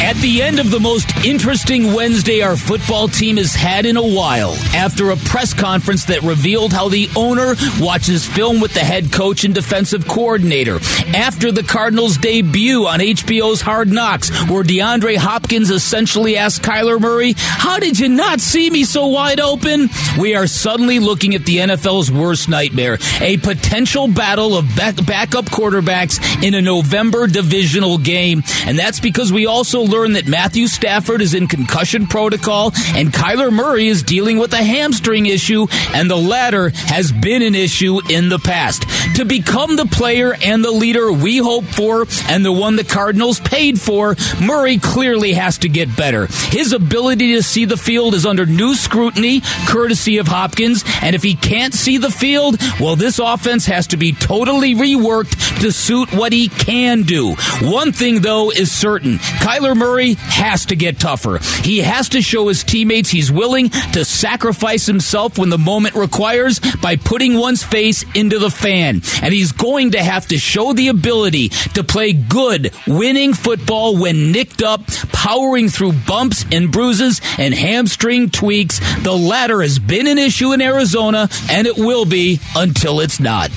At the end of the most interesting Wednesday our football team has had in a while, after a press conference that revealed how the owner watches film with the head coach and defensive coordinator, after the Cardinals' debut on HBO's Hard Knocks, where DeAndre Hopkins essentially asked Kyler Murray, How did you not see me so wide open? We are suddenly looking at the NFL's worst nightmare a potential battle of back- backup quarterbacks in a November divisional game. And that's because we also learn that Matthew Stafford is in concussion protocol and Kyler Murray is dealing with a hamstring issue, and the latter has been an issue in the past. To become the player and the leader we hope for and the one the Cardinals paid for, Murray clearly has to get better. His ability to see the field is under new scrutiny, courtesy of Hopkins, and if he can't see the field, well, this offense has to be totally reworked to suit what he can do. One thing, though, is certain Kyler Murray has to get tougher. He has to show his teammates he's willing to sacrifice himself when the moment requires by putting one's face into the fan. And he's going to have to show the ability to play good, winning football when nicked up, powering through bumps and bruises and hamstring tweaks. The latter has been an issue in Arizona, and it will be until it's not.